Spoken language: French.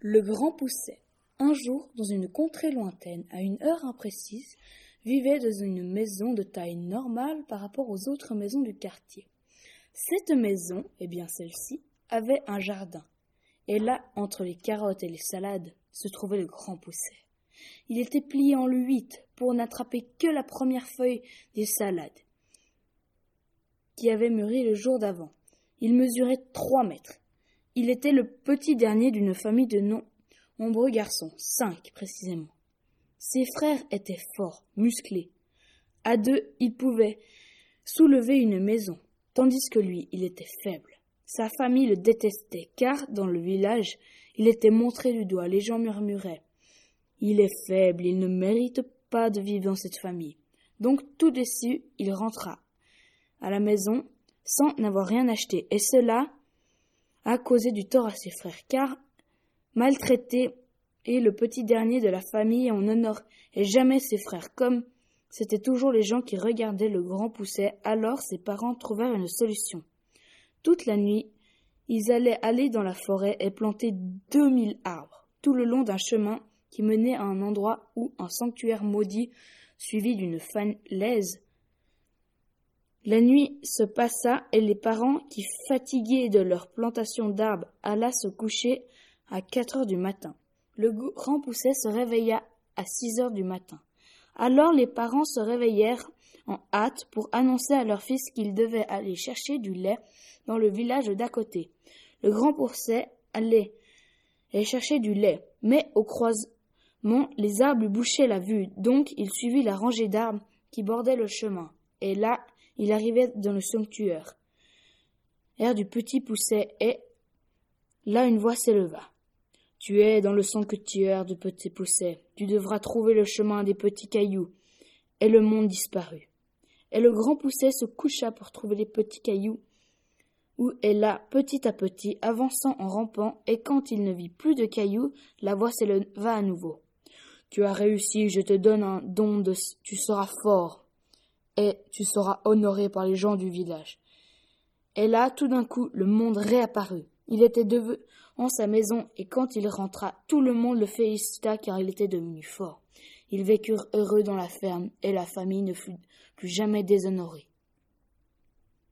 Le grand Pousset, un jour, dans une contrée lointaine, à une heure imprécise, vivait dans une maison de taille normale par rapport aux autres maisons du quartier. Cette maison, eh bien celle-ci, avait un jardin. Et là, entre les carottes et les salades, se trouvait le grand Pousset. Il était plié en huit pour n'attraper que la première feuille des salades qui avait mûri le jour d'avant. Il mesurait trois mètres. Il était le petit dernier d'une famille de nombreux garçons, cinq précisément. Ses frères étaient forts, musclés. À deux, ils pouvaient soulever une maison, tandis que lui, il était faible. Sa famille le détestait, car dans le village, il était montré du doigt, les gens murmuraient. Il est faible, il ne mérite pas de vivre dans cette famille. Donc tout déçu, il rentra à la maison sans n'avoir rien acheté, et cela a causé du tort à ses frères, car maltraité et le petit dernier de la famille en honneur et jamais ses frères, comme c'étaient toujours les gens qui regardaient le grand pousset, alors ses parents trouvèrent une solution. Toute la nuit, ils allaient aller dans la forêt et planter deux mille arbres, tout le long d'un chemin qui menait à un endroit où un sanctuaire maudit, suivi d'une falaise, la nuit se passa et les parents, qui fatigués de leur plantation d'arbres, alla se coucher à quatre heures du matin. Le grand pousset se réveilla à six heures du matin. Alors les parents se réveillèrent en hâte pour annoncer à leur fils qu'ils devaient aller chercher du lait dans le village d'à côté. Le grand pousset allait chercher du lait, mais au croisement les arbres lui bouchaient la vue, donc il suivit la rangée d'arbres qui bordait le chemin. Et là, il arrivait dans le sanctuaire. Air du petit pousset et là une voix s'éleva. Tu es dans le sanctuaire du petit pousset. Tu devras trouver le chemin des petits cailloux. Et le monde disparut. Et le grand pousset se coucha pour trouver les petits cailloux où est là, petit à petit, avançant en rampant, et quand il ne vit plus de cailloux, la voix s'éleva à nouveau. Tu as réussi, je te donne un don de, tu seras fort et tu seras honoré par les gens du village. Et là, tout d'un coup, le monde réapparut. Il était devant sa maison, et quand il rentra, tout le monde le félicita car il était devenu fort. Ils vécurent heureux dans la ferme, et la famille ne fut plus jamais déshonorée.